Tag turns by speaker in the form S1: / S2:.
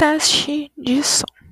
S1: Teste de som.